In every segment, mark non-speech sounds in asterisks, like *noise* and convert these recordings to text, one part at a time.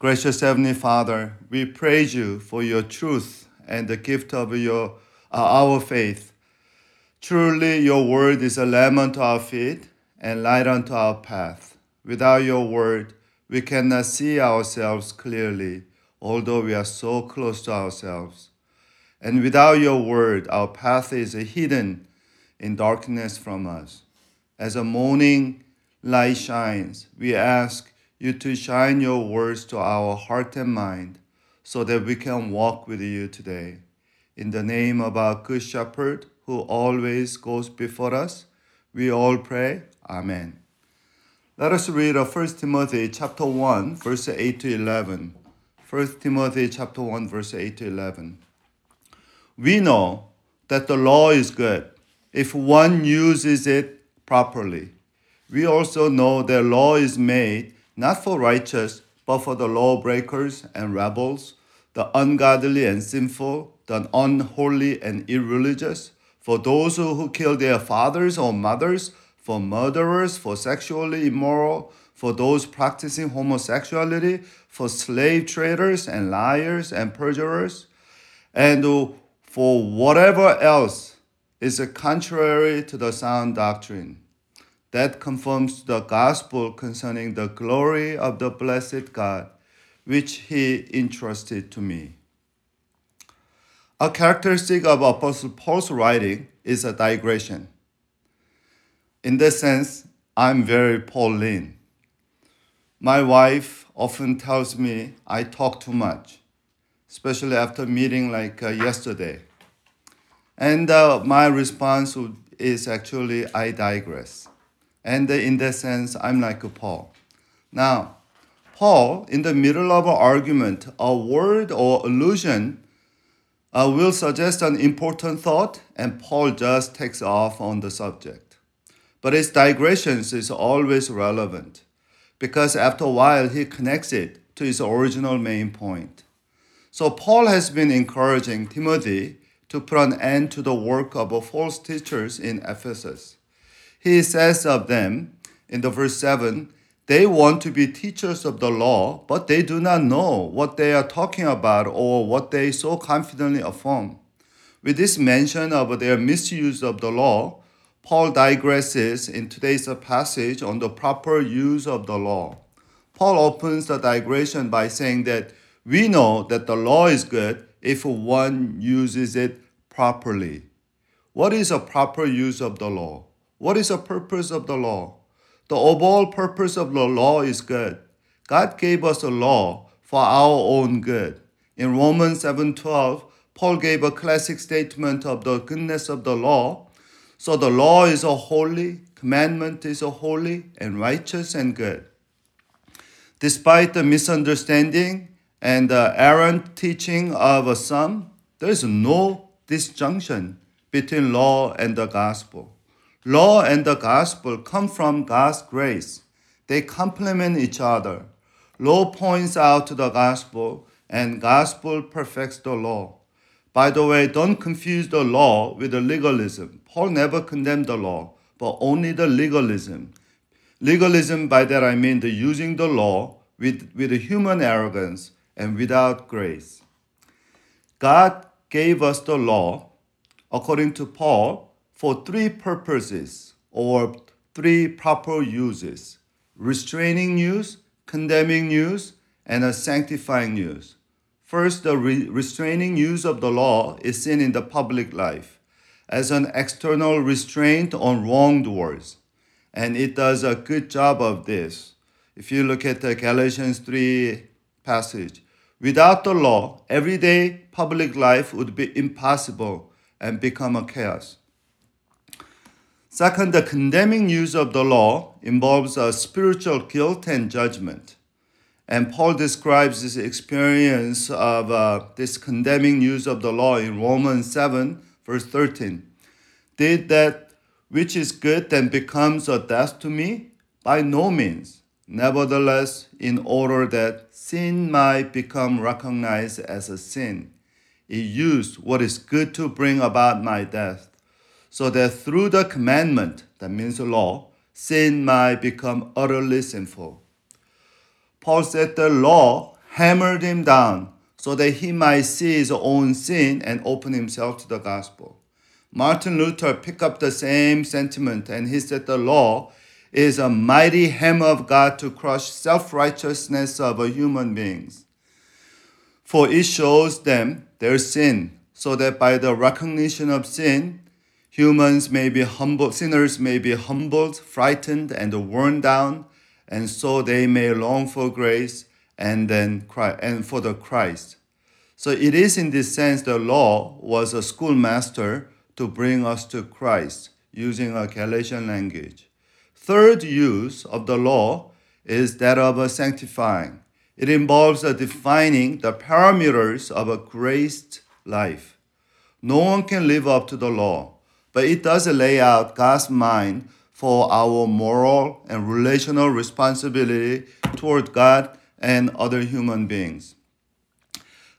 Gracious Heavenly Father, we praise you for your truth and the gift of your, uh, our faith. Truly, your word is a lamp unto our feet and light unto our path. Without your word, we cannot see ourselves clearly, although we are so close to ourselves. And without your word, our path is hidden in darkness from us. As a morning light shines, we ask you to shine your words to our heart and mind so that we can walk with you today. In the name of our Good Shepherd, who always goes before us, we all pray. Amen. Let us read 1 Timothy chapter 1, verse 8 to 11. 1 Timothy chapter 1, verse 8 to 11. We know that the law is good if one uses it properly. We also know that law is made not for righteous, but for the lawbreakers and rebels, the ungodly and sinful, the unholy and irreligious, for those who kill their fathers or mothers, for murderers, for sexually immoral, for those practicing homosexuality, for slave traders and liars and perjurers, and for whatever else is contrary to the sound doctrine. That conforms to the gospel concerning the glory of the blessed God, which he entrusted to me. A characteristic of Apostle Paul's writing is a digression. In this sense, I'm very Pauline. My wife often tells me I talk too much, especially after meeting like uh, yesterday. And uh, my response is actually I digress. And in that sense, I'm like Paul. Now, Paul, in the middle of an argument, a word or allusion uh, will suggest an important thought, and Paul just takes off on the subject. But his digressions is always relevant because after a while he connects it to his original main point. So Paul has been encouraging Timothy to put an end to the work of false teachers in Ephesus. He says of them in the verse 7 they want to be teachers of the law, but they do not know what they are talking about or what they so confidently affirm. With this mention of their misuse of the law, Paul digresses in today's passage on the proper use of the law. Paul opens the digression by saying that we know that the law is good if one uses it properly. What is a proper use of the law? What is the purpose of the law? The overall purpose of the law is good. God gave us a law for our own good. In Romans 7:12, Paul gave a classic statement of the goodness of the law. So the law is a holy, commandment is a holy and righteous and good. Despite the misunderstanding and the errant teaching of some, there is no disjunction between law and the gospel. Law and the gospel come from God's grace. They complement each other. Law points out to the gospel, and gospel perfects the law. By the way, don't confuse the law with the legalism. Paul never condemned the law, but only the legalism. Legalism, by that I mean the using the law with, with human arrogance and without grace. God gave us the law, according to Paul, for three purposes or three proper uses restraining use, condemning use, and a sanctifying use. First, the re- restraining use of the law is seen in the public life as an external restraint on wrongdoers, and it does a good job of this. If you look at the Galatians 3 passage, without the law, everyday public life would be impossible and become a chaos. Second, the condemning use of the law involves a spiritual guilt and judgment. And Paul describes this experience of uh, this condemning use of the law in Romans 7, verse 13. Did that which is good then becomes a death to me? By no means. Nevertheless, in order that sin might become recognized as a sin, it used what is good to bring about my death so that through the commandment, that means the law, sin might become utterly sinful. Paul said the law hammered him down so that he might see his own sin and open himself to the gospel. Martin Luther picked up the same sentiment and he said the law is a mighty hammer of God to crush self righteousness of human beings. For it shows them their sin, so that by the recognition of sin, humans may be humbled, sinners may be humbled, frightened, and worn down, and so they may long for grace and then cry and for the Christ. So it is in this sense the law was a schoolmaster to bring us to Christ using a Galatian language. Third use of the law is that of a sanctifying. It involves a defining the parameters of a graced life. No one can live up to the law, but it does lay out God's mind for our moral and relational responsibility toward God and other human beings.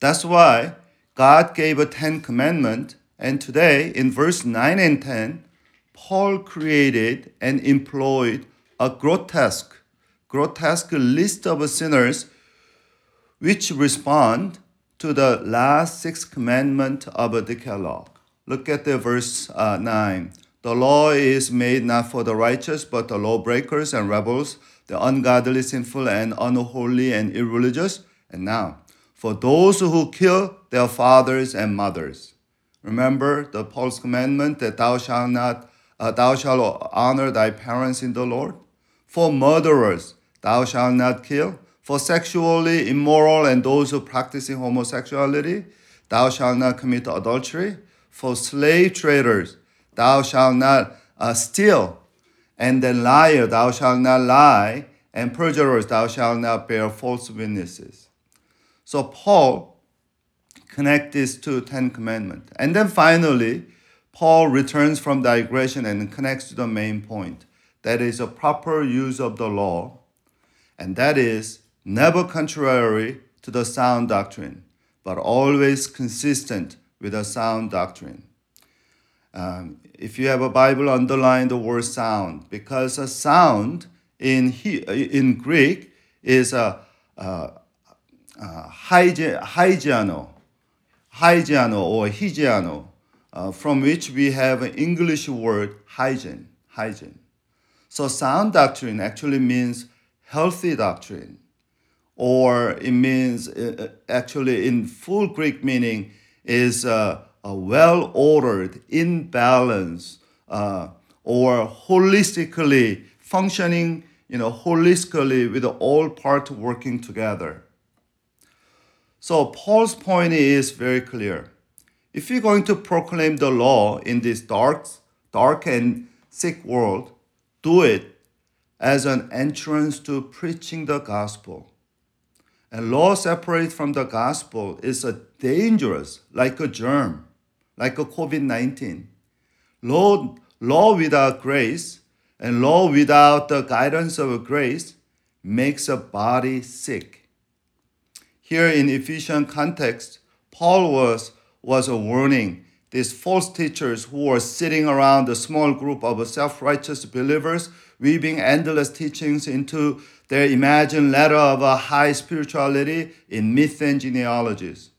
That's why God gave a Ten Commandment, and today in verse 9 and 10, Paul created and employed a grotesque, grotesque list of sinners which respond to the last six commandment of the Decalogue. Look at the verse uh, 9. The law is made not for the righteous, but the lawbreakers and rebels, the ungodly, sinful, and unholy, and irreligious. And now, for those who kill their fathers and mothers. Remember the Paul's commandment that thou shalt not, uh, thou shalt honor thy parents in the Lord. For murderers, thou shalt not kill. For sexually immoral and those who practicing homosexuality, thou shalt not commit adultery. For slave traders, thou shalt not uh, steal and then liar, thou shalt not lie, and perjurers, thou shalt not bear false witnesses. So Paul connect these two Ten Commandments. And then finally, Paul returns from digression and connects to the main point. That is a proper use of the law, and that is never contrary to the sound doctrine, but always consistent with a sound doctrine. Um, if you have a Bible, underline the word sound because a sound in he, in Greek is a, a, a hygiano, hygiano or hygiano, uh, from which we have an English word hygiene, hygiene. So sound doctrine actually means healthy doctrine, or it means uh, actually in full Greek meaning is. Uh, a well ordered, in balance, uh, or holistically functioning, you know, holistically with all parts working together. So Paul's point is very clear. If you're going to proclaim the law in this dark, dark and sick world, do it as an entrance to preaching the gospel. And law separate from the gospel is a dangerous, like a germ like a COVID 19. Law, law without grace and law without the guidance of grace makes a body sick. Here in Ephesian context, Paul was, was a warning these false teachers who were sitting around a small group of self-righteous believers, weaving endless teachings into their imagined ladder of a high spirituality in myth and genealogies.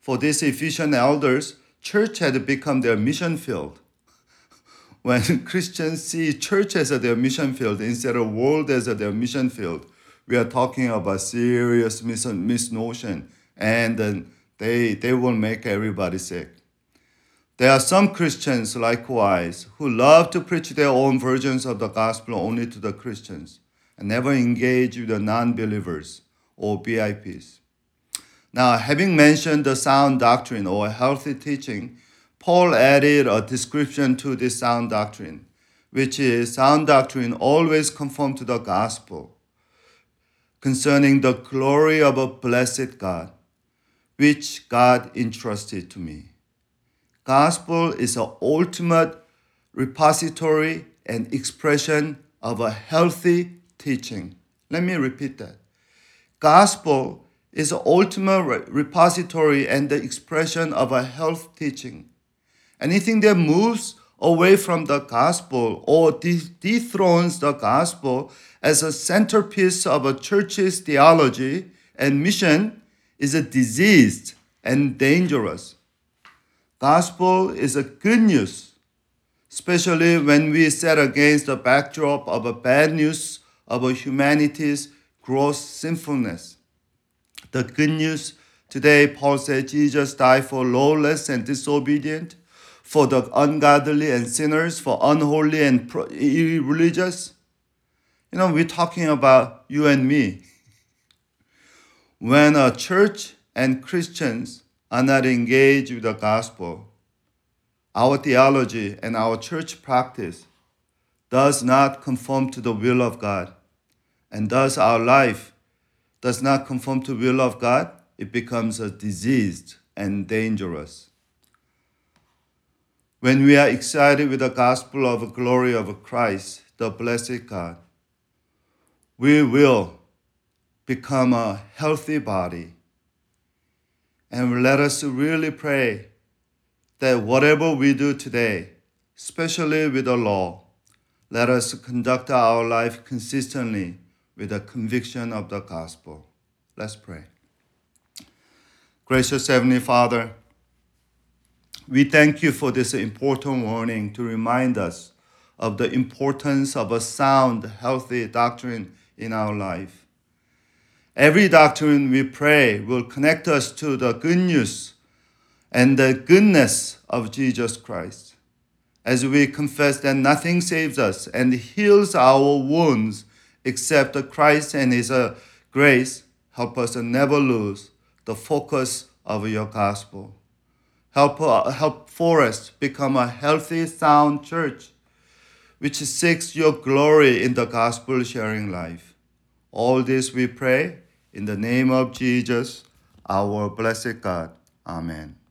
For these Ephesian elders, church had become their mission field. *laughs* When Christians see church as their mission field instead of world as their mission field, we are talking about serious mis- misnotion, and they, they will make everybody sick. There are some Christians, likewise, who love to preach their own versions of the gospel only to the Christians and never engage with the non believers or VIPs. Now, having mentioned the sound doctrine or healthy teaching, Paul added a description to this sound doctrine, which is sound doctrine always conform to the gospel concerning the glory of a blessed God, which God entrusted to me. Gospel is the ultimate repository and expression of a healthy teaching. Let me repeat that. Gospel is the ultimate repository and the expression of a health teaching. Anything that moves away from the gospel or dethrones the gospel as a centerpiece of a church's theology and mission is a diseased and dangerous. Gospel is a good news, especially when we set against the backdrop of a bad news of humanity's gross sinfulness. The good news today, Paul said Jesus died for lawless and disobedient, for the ungodly and sinners, for unholy and irreligious. You know, we're talking about you and me. When a church and Christians are not engaged with the gospel, our theology and our church practice does not conform to the will of God, and thus our life does not conform to the will of God, it becomes a diseased and dangerous. When we are excited with the gospel of the glory of Christ, the blessed God, we will become a healthy body. And let us really pray that whatever we do today, especially with the law, let us conduct our life consistently with the conviction of the gospel. Let's pray. Gracious Heavenly Father, we thank you for this important warning to remind us of the importance of a sound, healthy doctrine in our life. Every doctrine we pray will connect us to the good news and the goodness of Jesus Christ. As we confess that nothing saves us and heals our wounds except Christ and His uh, grace, help us to never lose the focus of your gospel. Help, uh, help Forest become a healthy, sound church which seeks your glory in the gospel sharing life. All this we pray in the name of Jesus, our blessed God. Amen.